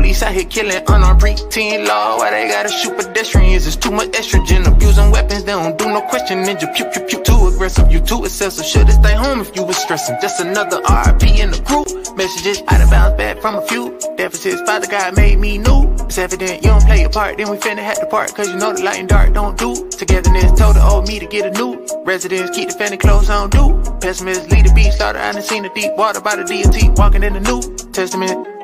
Police out here killing unarmed preteen law. Why they gotta shoot pedestrians? It's too much estrogen. Abusing weapons, they don't do no question. Ninja pew pew pew. Too aggressive, you too excessive. Should've stay home if you was stressing. Just another RP in the group. Messages out of bounds back from a few. Deficits, Father God made me new. It's evident you don't play your part. Then we finna have to part. Cause you know the light and dark don't do. Togetherness told the old me to get a new. Residents keep the fanny clothes on do. Pessimists lead the beast. Started I done seen the deep water by the DOT. Walking in the New Testament.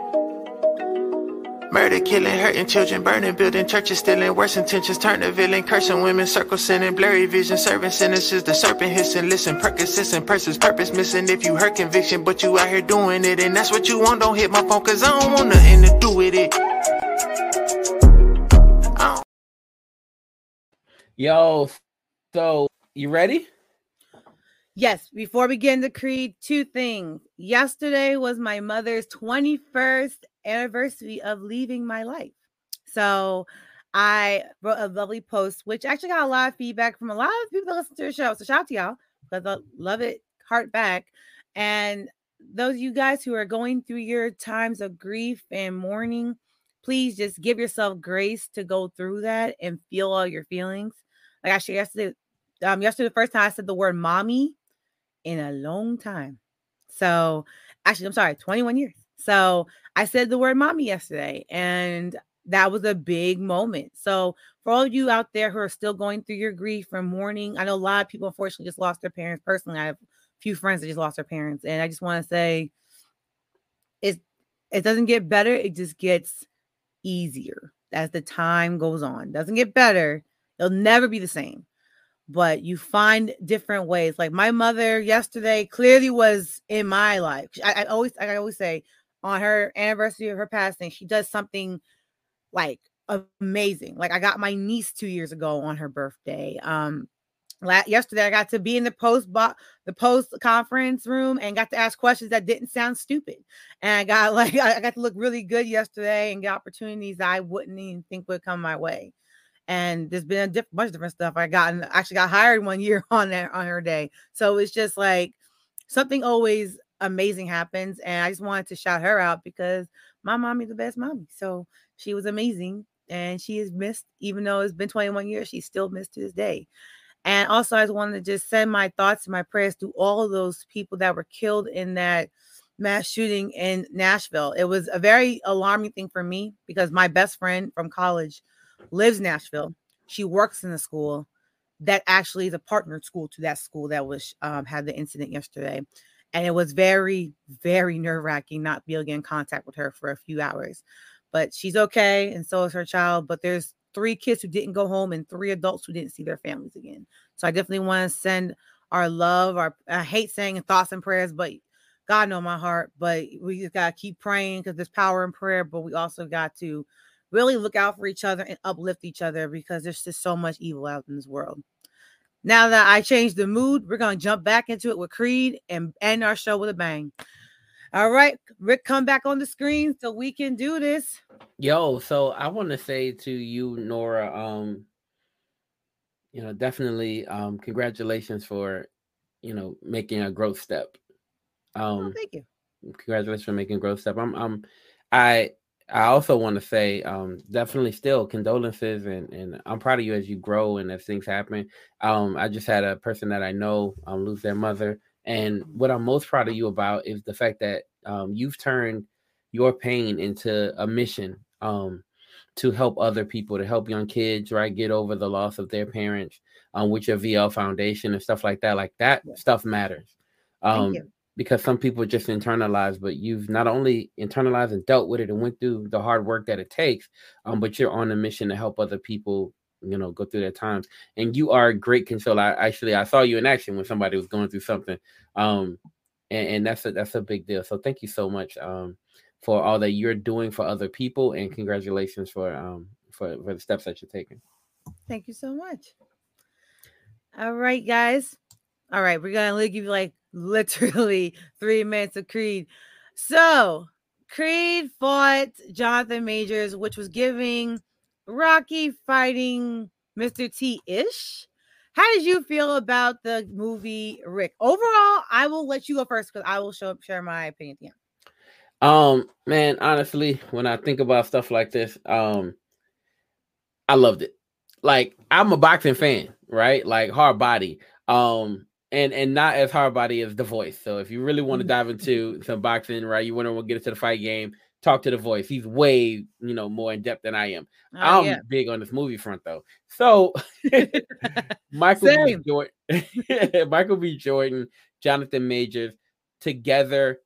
Murder, killing, hurting children, burning, building churches, stealing, worse intentions, turn to villain, cursing women, circle sinning, blurry vision, serving sentences, the serpent hissing, listen, Percocets and purses, purpose missing. If you hurt conviction, but you out here doing it, and that's what you want, don't hit my phone, cause I don't want nothing to do with it. I Yo, so you ready? Yes, before we get into Creed, two things. Yesterday was my mother's 21st anniversary of leaving my life. So I wrote a lovely post, which actually got a lot of feedback from a lot of people that listen to the show. So shout out to y'all because I love it, heart back. And those of you guys who are going through your times of grief and mourning, please just give yourself grace to go through that and feel all your feelings. Like actually yesterday, um, yesterday the first time I said the word mommy in a long time. So actually, I'm sorry, 21 years. So I said the word mommy yesterday, and that was a big moment. So for all of you out there who are still going through your grief and mourning, I know a lot of people unfortunately just lost their parents. Personally, I have a few friends that just lost their parents, and I just want to say, it it doesn't get better; it just gets easier as the time goes on. Doesn't get better; it'll never be the same but you find different ways. Like my mother yesterday clearly was in my life. I, I always, I always say, on her anniversary of her passing, she does something like amazing. Like I got my niece two years ago on her birthday. Um, last, yesterday I got to be in the post bo- the post conference room and got to ask questions that didn't sound stupid. And I got *laughs* like I got to look really good yesterday and get opportunities I wouldn't even think would come my way and there's been a diff- bunch of different stuff I got and actually got hired one year *laughs* on that on her day. So it's just like something always amazing happens, and I just wanted to shout her out because my mommy's the best mommy. So she was amazing, and she is missed, even though it's been 21 years. She's still missed to this day. And also, I just wanted to just send my thoughts and my prayers to all those people that were killed in that mass shooting in Nashville. It was a very alarming thing for me because my best friend from college lives Nashville. She works in the school that actually is a partnered school to that school that was um, had the incident yesterday. And it was very, very nerve wracking not be able to get in contact with her for a few hours. But she's okay, and so is her child. But there's three kids who didn't go home and three adults who didn't see their families again. So I definitely want to send our love, our I hate saying thoughts and prayers, but God know my heart. But we just gotta keep praying because there's power in prayer. But we also got to really look out for each other and uplift each other because there's just so much evil out in this world. Now that I changed the mood, we're going to jump back into it with Creed and end our show with a bang. All right, Rick, come back on the screen so we can do this. Yo, so I want to say to you, Nora, um, you know, definitely um congratulations for, you know, making a growth step. Oh, Um thank you. congratulations for making growth step. I'm I'm I I also want to say um definitely still condolences and and I'm proud of you as you grow and as things happen. Um I just had a person that I know um lose their mother and what I'm most proud of you about is the fact that um you've turned your pain into a mission um to help other people to help young kids right get over the loss of their parents um with your VL foundation and stuff like that like that Yeah. stuff matters. Um. Because some people just internalize, but you've not only internalized and dealt with it and went through the hard work that it takes, um, but you're on a mission to help other people, you know, go through their times. And you are a great consoler. I actually I saw you in action when somebody was going through something. Um, and, and that's a that's a big deal. So thank you so much um for all that you're doing for other people and congratulations for um for, for the steps that you're taking. Thank you so much. All right, guys. All right, we're gonna give you like literally *laughs* three minutes of Creed. So Creed fought Jonathan Majors, which was giving Rocky fighting Mr. T ish. How did you feel about the movie, Rick? Overall, I will let you go first because I will show up, share my opinion. Yeah. Um, man, honestly, when I think about stuff like this, um, I loved it. Like, I'm a boxing fan, right? Like hard body. Um, and and not as hard body as the voice. So if you really want to Mm-hmm. dive into some boxing, right? You want to get into the fight game, talk to the voice. He's way, you know, more in depth than I am. Oh, I'm yeah. big on this movie front though. So *laughs* Michael B. Jordan, *laughs* Michael B. Jordan, Jonathan Majors together,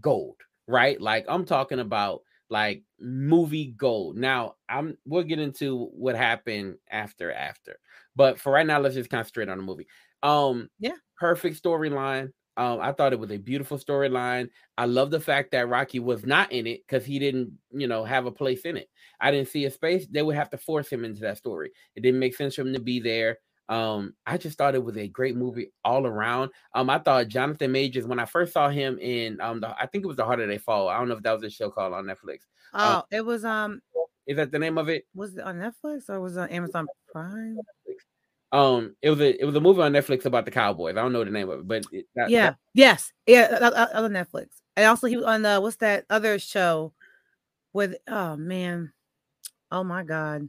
gold, right? Like I'm talking about like movie gold. Now I'm we'll get into what happened after after, but for right now, let's just concentrate on the movie. Um, Yeah. perfect storyline. Um, I thought it was a beautiful storyline. I love the fact that Rocky was not in it because he didn't, you know, have a place in it. I didn't see a space. They would have to force him into that story. It didn't make sense for him to be there. Um, I just thought it was a great movie all around. Um, I thought Jonathan Majors when I first saw him in um, the, I think it was the Harder They Fall. I don't know if that was a show called on Netflix. Oh, it was um Is that the name of it? was it on Netflix or was it on Amazon Prime? Um, it was a it was a movie on Netflix about the Cowboys. I don't know the name of it, but it, that, yeah. that- yes. Yeah. on Netflix. And also he was on the what's that other show with oh man. Oh my god.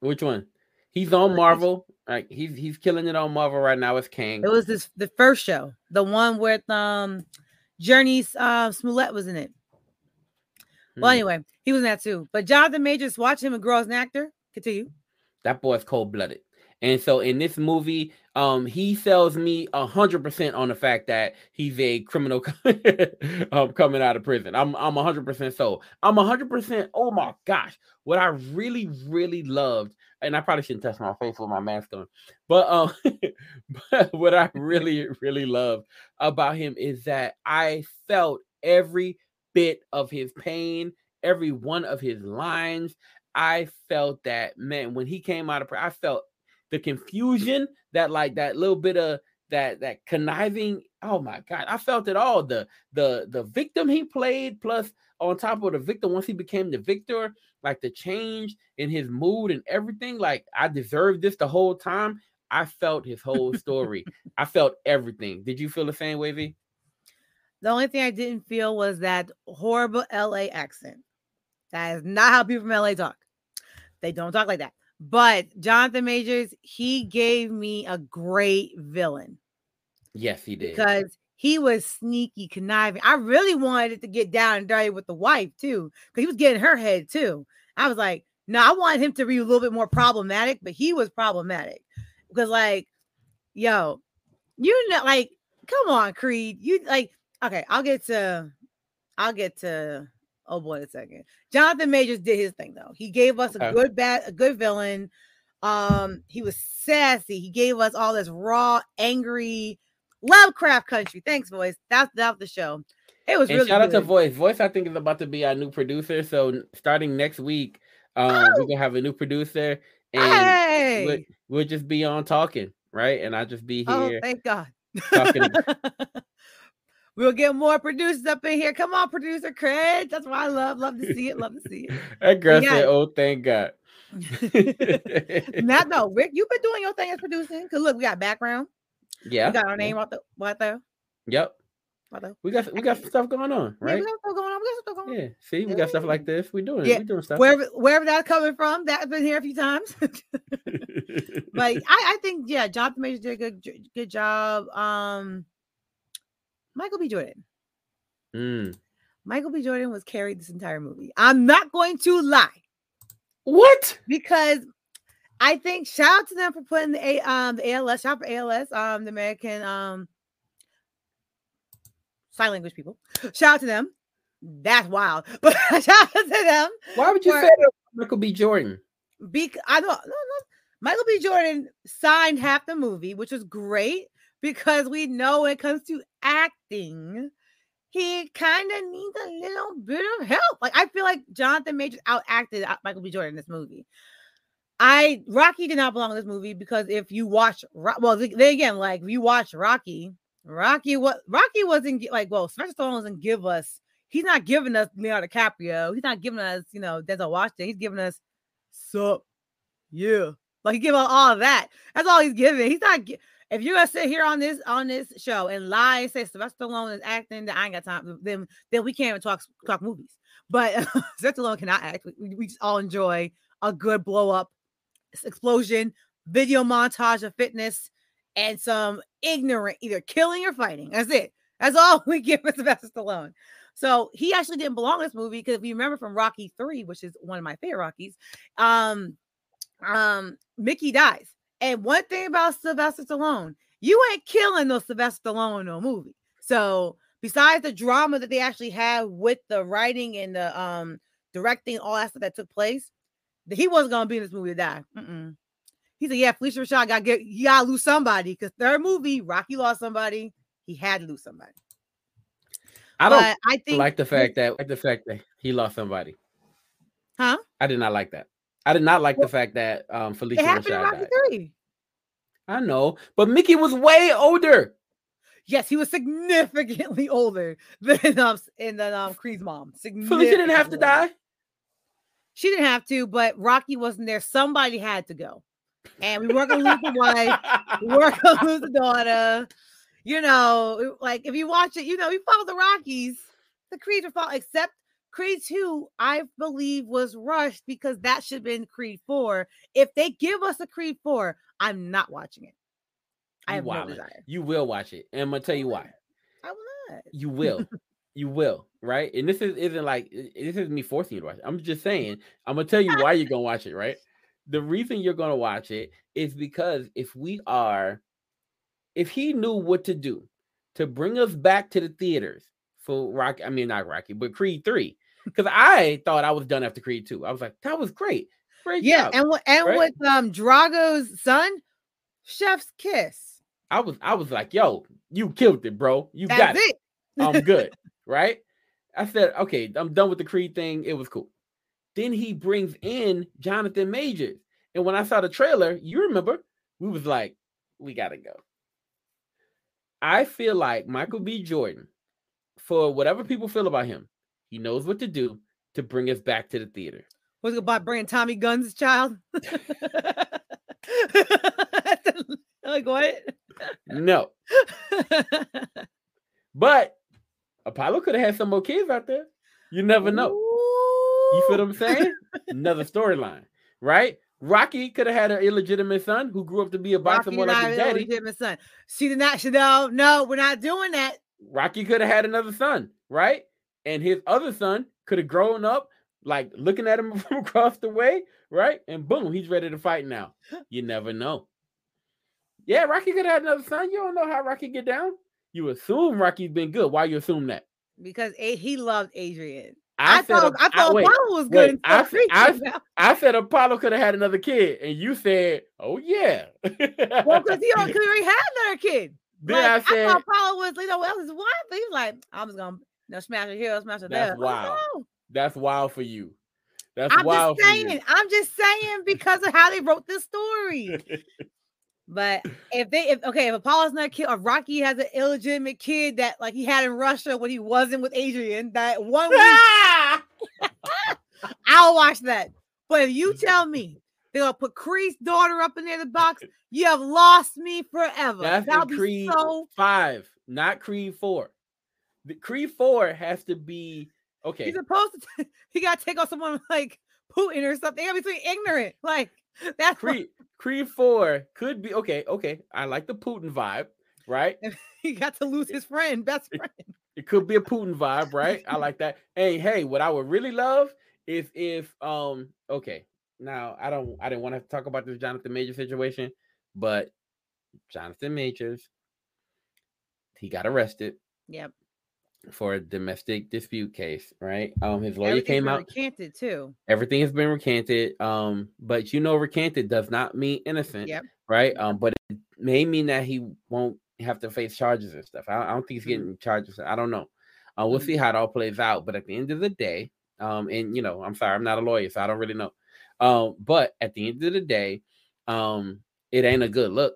which one? He's on Marvel. Like he's he's killing it on Marvel right now as King. It was this the first show, the one with um Jurnee's uh Smollett was in it. Well, Hmm. anyway, he was in that too. But Jonathan Majors, watch him and grow as an actor. Continue. that boy's cold blooded. And so in this movie, um, he sells me a hundred percent on the fact that he's a criminal *laughs* um, coming out of prison. I'm I'm a hundred percent so. I'm a hundred percent. Oh my gosh, what I really really loved, and I probably shouldn't touch my face with my mask on, but um, *laughs* but what I *laughs* really really loved about him is that I felt every bit of his pain, every one of his lines. I felt that man when he came out of prison, I felt the confusion that like that little bit of that that conniving oh my god i felt it all the the the victim he played plus on top of the victim once he became the victor like the change in his mood and everything like i deserved this the whole time i felt his whole *laughs* story i felt everything did you feel the same way v The only thing I didn't feel was that horrible LA accent. That is not how people from LA talk. They don't talk like that. But Jonathan Majors, he gave me a great villain yes he did because he was sneaky, conniving. I really wanted it to get down and dirty with the wife too, because he was getting her head too. I was like, no, I wanted him to be a little bit more problematic, but he was problematic because, like, yo, you know, like, come on, Creed, you like, okay, I'll get to, I'll get to, oh boy, a second. Jonathan Majors did his thing though. He gave us a Okay. good bad, a good villain. Um, he was sassy. He gave us all this raw, angry Lovecraft country. Thanks, voice. That's that's the show. It was and really shout out to voice voice i think is about to be our new producer so starting next week um we're gonna have a new producer and we'll, we'll just be on talking right and i'll just be oh, here thank God. talking *laughs* *laughs* we'll get more producers up in here. Come on, producer Craig. That's why I love, love to see it. Love to see it. *laughs* that girl said oh thank god. Not *laughs* no, Rick. You've been doing your thing as producing. Cause look, we got background. yeah We got our name right there. Right there. yep Right there. we got we got stuff going on Yeah, right we got stuff going on. We got stuff going on. yeah see we got stuff like this We're doing Yeah, we doing stuff Wherever wherever that's coming from, that's been here a few times. *laughs* but I, I think yeah, Jonathan Majors did a good good job. Um, Michael B. Jordan. Mm. Michael B. Jordan was carried this entire movie. I'm not going to lie what because I think shout out to them for putting the A um the ALS shout out for ALS um the American um sign language people. Shout out to them. That's wild, *laughs* but shout out to them. why would you For- say michael b jordan Bec- I don't no, no. Michael B. Jordan signed half the movie, which was great because we know when it comes to acting, he kind of needs a little bit of help. Like I feel like Jonathan Majors outacted out Michael B. Jordan in this movie. I Rocky did not belong in this movie because if you watch, well, th- then again, like if you watch Rocky, Rocky what Rocky wasn't like, well, Sylvester Stallone doesn't give us. He's not giving us Leonardo DiCaprio. He's not giving us, you know, Denzel Washington. He's giving us, sup, yeah, like he give us all that. That's all he's giving. He's not. If you're gonna sit here on this on this show and lie and say Sylvester Stallone is acting, then I ain't got time. Then then we can't even talk talk movies. But *laughs* Sylvester Stallone cannot act. We, we just all enjoy a good blow up explosion, video montage of fitness, and some ignorant either killing or fighting. That's it. That's all *laughs* we give Sylvester Stallone. So he actually didn't belong in this movie because if you remember from Rocky 3, which is one of my favorite Rockies, um, um, Mickey dies. And one thing about Sylvester Stallone, you ain't killing no Sylvester Stallone in no movie. So besides the drama that they actually had with the writing and the um directing, all that stuff that took place, that he wasn't gonna be in this movie to die. Mm-mm. He said, "Yeah, Phylicia Rashad got get you gotta lose somebody because third movie, Rocky lost somebody. He had to lose somebody. I don't But I think like the fact that like the fact that he lost somebody. huh? I did not like that. I did not like Well, the fact that um Phylicia It happened in Rashad Rocky died. Three. I know, but Mickey was way older. Yes, he was significantly older *laughs* than um in the um Creed's mom. Phylicia didn't have to die. She didn't have to, but Rocky wasn't there. Somebody had to go, and we weren't gonna lose the wife. We weren't gonna lose the daughter. You know, like if you watch it, you know, you follow the Rockies. The Creeds are follow, except Creed 2, I believe, was rushed because that should have been Creed 4. If they give us a Creed 4, I'm not watching it. I have no desire. You will watch it, and I'm gonna tell you why. I will not. You *laughs* will. you will, right? And this is isn't like this isn't me forcing you to watch it. I'm just saying, I'm gonna tell you why you're gonna watch it, right? The reason you're gonna watch it is because if we are, if he knew what to do to bring us back to the theaters for Rocky, I mean not Rocky, but Creed 3. Because I thought I was done after Creed 2. I was like, that was great. Great Yeah, job. and with, and right? with um Drago's son, Chef's Kiss. I was I was like, yo, you killed it, bro. You That's got it. it. I'm good, *laughs* right? I said, okay, I'm done with the Creed thing. It was cool. Then he brings in Jonathan Majors. And when I saw the trailer, you remember, we was like, we gotta go. I feel like Michael B. Jordan, for whatever people feel about him, he knows what to do to bring us back to the theater. Was it about bringing Tommy Gunn's child? *laughs* like what? No, but Apollo could have had some more kids out there. You never know. You feel what I'm saying? Another storyline, right? Rocky could have had an illegitimate son who grew up to be a boxer Rocky more like his daddy. illegitimate son. She did not. She no, no, we're not doing that. Rocky could have had another son, right? And his other son could have grown up like looking at him *laughs* from across the way, right? And boom, he's ready to fight now. *laughs* You never know. Yeah, Rocky could have had another son. You don't know how Rocky get down. You assume Rocky's been good. Why you assume that? Because A- he loved Adrian. I, said thought I Ap- thought wait, Apollo was good. wait, good. I, said Apollo could have had another kid, and you said, "Oh yeah." well, because he, al- *laughs* 'cause he already had another kid. then Like, I I, said, thought Apollo was, you know, well, his wife. But he was like, I'm just gonna, know, smash her here, smash That's there. wild. Oh, "That's wild for you." That's I'm wild just for you. saying. I'm just saying because of how they wrote this story. *laughs* But if they, if okay, if Apollo's not kid, or Rocky has an illegitimate kid that like he had in Russia when he wasn't with Adrian, that one week, ah! *laughs* I'll watch that. But if you *laughs* tell me they're gonna put Creed's daughter up in there the box, you have lost me forever. That's That'll be Creed so five, not Creed four. The Creed four has to be okay. he's supposed to *laughs* he gotta take on someone like Putin or something. They gotta be too ignorant. Like *laughs* that's what Creed Creed four could be okay. Okay, I like the Putin vibe, right? *laughs* he got to lose his friend, best friend. It could be a Putin vibe, right? I like that. Hey, hey, what I would really love is if um okay. Now I don't I didn't want to talk about this Jonathan Major situation, but Jonathan Majors he got arrested Yep. For a domestic dispute case, right? Um his lawyer came out recanted too. everything has been recanted um but you know recanted does not mean innocent Yep. right um but it may mean that he won't have to face charges and stuff i, I don't think he's Mhm. getting charges i don't know uh, we'll Mhm. see how it all plays out but at the end of the day um and you know i'm sorry i'm not a lawyer so i don't really know Um, but at the end of the day, um, it ain't a good look,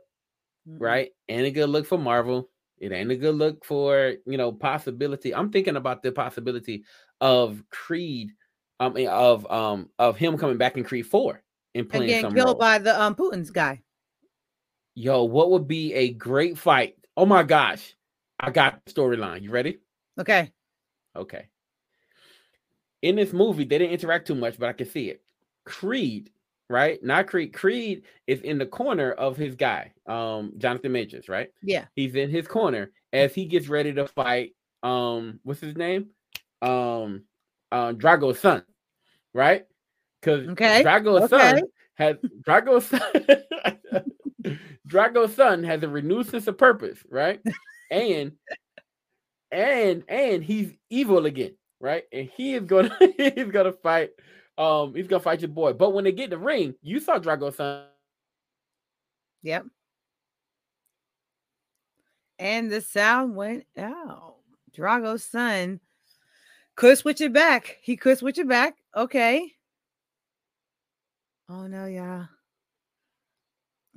Mm-mm. right? Ain't a good look for Marvel. It ain't a good look for you know possibility. I'm thinking about the possibility of Creed, um, eh, of um of him coming back in Creed Four and And playing getting some killed role. by the um Putin's guy. Yo, what would be a great fight? Oh my gosh, I got the storyline. You ready? Okay. Okay. In this movie, they didn't interact too much, but I can see it. Creed, right? Not Creed. Creed is in the corner of his guy, um, Jonathan Majors, right? Yeah. He's in his corner as he gets ready to fight. Um, what's his name? Um, uh, Drago's son, right? Because Okay, Drago's okay. son has Drago's son. *laughs* Drago's son has a renewed sense of purpose, right? And and and he's evil again, right? And he is gonna *laughs* he's gonna fight. Um, he's gonna fight your boy. But when they get the ring, you saw Drago's son. Yep. And the sound went out. Drago's son could switch it back. He could switch it back. Okay. Oh no, yeah.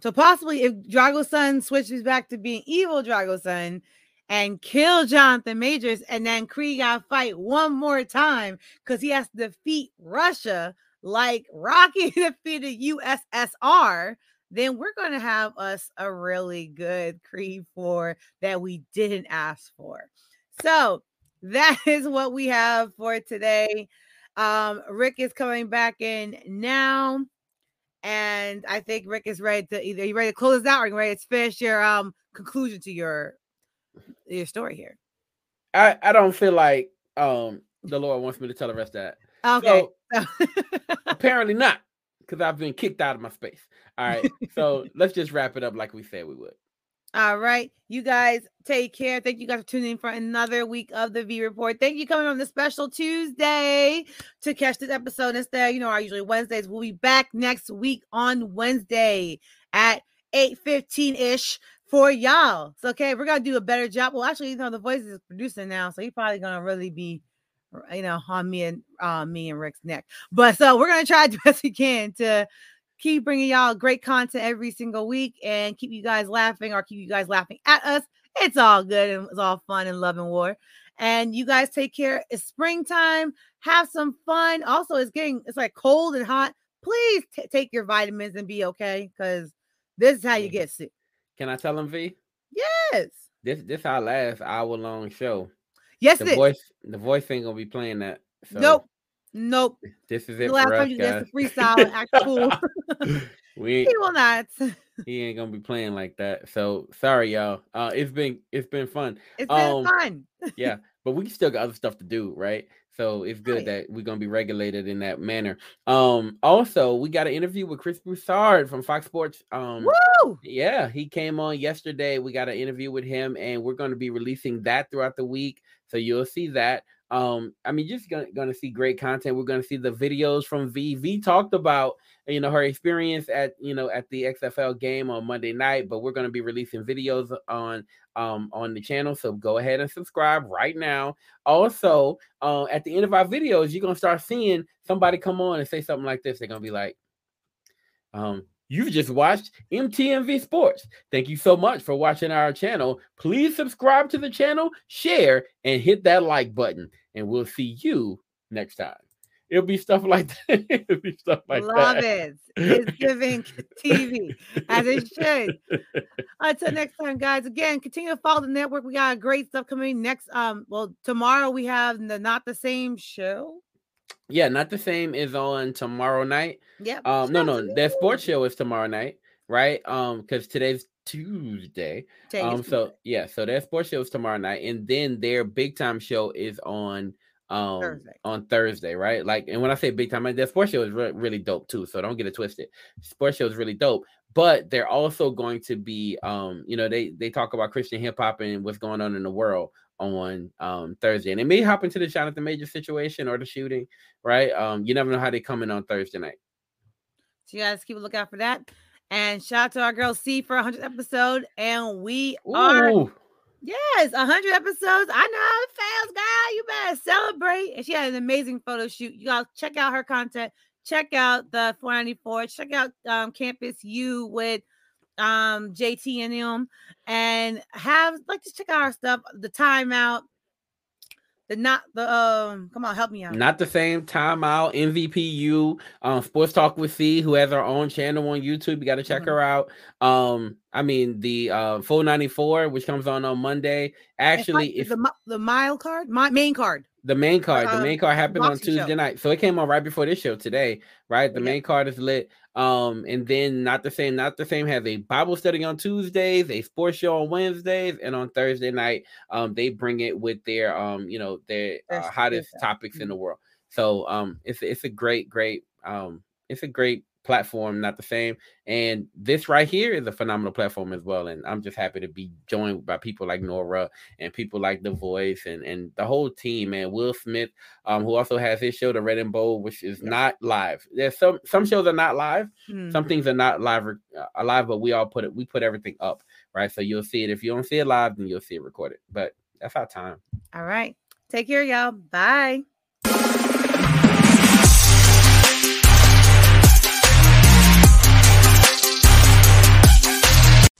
So possibly if Drago's son switches back to being evil Drago's son and kill Jonathan Majors, and then Creed got fight one more time because he has to defeat Russia like Rocky *laughs* defeated USSR then we're going to have us a really good Creed 4 that we didn't ask for. So that *laughs* is what we have for today. Um, Rick is coming back in now. And I think Rick is ready to either you ready to close out or you ready to finish your um conclusion to your your story here. I I don't feel like um the Lord wants me to tell the rest of that. Okay. So *laughs* apparently not, because I've been kicked out of my space. All right, so *laughs* let's just wrap it up like we said we would. All right. You guys take care. Thank you guys for tuning in for another week of the V Report. Thank you coming on the special Tuesday to catch this episode instead. You know, our usually Wednesdays. We'll be back next week on Wednesday at 8:15-ish for y'all. So okay, we're gonna do a better job. Well, actually, you know, the voice is producing now, so he's probably gonna really be you know on me and uh, me and Rick's neck. But so we're gonna try *laughs* the best we can to keep bringing y'all great content every single week and keep you guys laughing or keep you guys laughing at us. It's all good and it's all fun and love and war. And you guys take care. It's springtime. Have some fun. Also, it's getting it's like cold and hot. Please t- take your vitamins and be okay because this is how you get sick. Can I tell them V? Yes. This this our last hour long show. Yes, The it voice the voice ain't gonna be playing that. So Nope. Nope. *laughs* This is The it last for us, time you guys. get to freestyle and act cool. *laughs* *laughs* we he will not. he ain't gonna be playing like that. So sorry, y'all. Uh, it's been it's been fun. It's been Um, fun. yeah, but we still got other stuff to do, right? So it's good yeah. that we're gonna be regulated in that manner. Um, also we got an interview with Chris Broussard from Fox Sports. Um, Woo! yeah, he came on yesterday. We got an interview with him, and we're going to be releasing that throughout the week. So you'll see that. Um, I mean, just gonna, gonna see great content. We're gonna see the videos from V. V talked about you know her experience at you know at the XFL game on Monday night, but we're gonna be releasing videos on um on the channel. So go ahead and subscribe right now. Also, uh, at the end of our videos, you're gonna start seeing somebody come on and say something like this. They're gonna be like, um, You've just watched MTMV Sports. Thank you so much for watching our channel. Please subscribe to the channel, share, and hit that like button. And we'll see you next time. It'll be stuff like *laughs* that. It'll be stuff like Love that. it. It's giving *laughs* TV as it should. Until next time, guys. Again, continue to follow the network. We got great stuff coming next. Um, well, tomorrow we have the not the same show. Yeah, not the same is on tomorrow night. Yeah. Um, no, no, you. sports show is tomorrow night, right? Um, because today's Tuesday. Take it Um, so yeah, so their sports show is tomorrow night, and then their big time show is on um Thursday. on Thursday, right? Like, and when I say big time, I- their sports show is re- really dope too. So don't get it twisted. Sports show is really dope, but they're also going to be um, you know, they they talk about Christian hip hop and what's going on in the world on um Thursday, and it may hop into the Jonathan Major situation or the shooting, right? Um, you never know how they come in on Thursday night. So you guys keep a lookout for that. And shout out to our girl C for 100th episode. And we are Ooh. Yes, 100 episodes. I know it feels, girl. You better celebrate. And she had an amazing photo shoot. You to check out her content. check out the 494. Check out um, Campus U with um JT and them, and have like just check out our stuff. The timeout. The not the um. Come on, help me out. Not the same timeout. MVPU, um, Sports Talk with C, who has our own channel on YouTube. You got to check Mhm. her out. Um, I mean the uh 494, which comes on on Monday. Actually, like if the the mile card, my main card. the main card, the um, main card happened on boxing show. Tuesday night, so it came on right before this show today, right? The Yep. main card is lit. Um, and then not the same, not the same has a Bible study on Tuesdays, a sports show on Wednesdays, and on Thursday night, um, they bring it with their um, you know, their uh, hottest topics in mhm. the world. So um, it's it's a great, great um, it's a great platform, not the same. And this right here is a phenomenal platform as well. And I'm just happy to be joined by people like Nora and people like The Voice and and the whole team, man. Will Smith, um, who also has his show, The Red and Bold, which is not live. There's some some shows are not live, Hmm. some things are not live uh, alive, but we all put it, we put everything up, right? So you'll see it. If you don't see it live, then you'll see it recorded. But that's our time. All right. Take care, y'all. Bye.